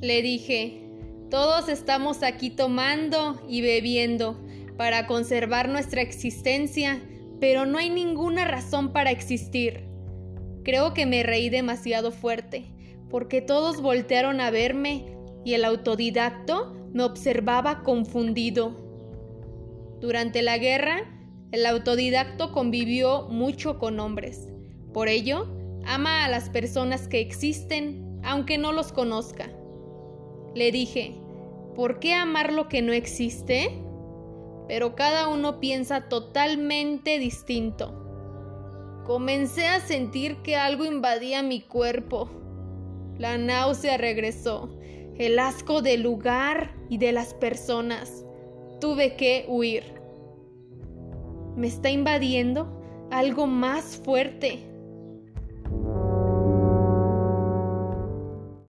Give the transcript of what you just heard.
Le dije, todos estamos aquí tomando y bebiendo para conservar nuestra existencia, pero no hay ninguna razón para existir. Creo que me reí demasiado fuerte, porque todos voltearon a verme y el autodidacto me observaba confundido. Durante la guerra, el autodidacto convivió mucho con hombres. Por ello, ama a las personas que existen, aunque no los conozca. Le dije, ¿por qué amar lo que no existe? Pero cada uno piensa totalmente distinto. Comencé a sentir que algo invadía mi cuerpo. La náusea regresó, el asco del lugar y de las personas. Tuve que huir. Me está invadiendo algo más fuerte.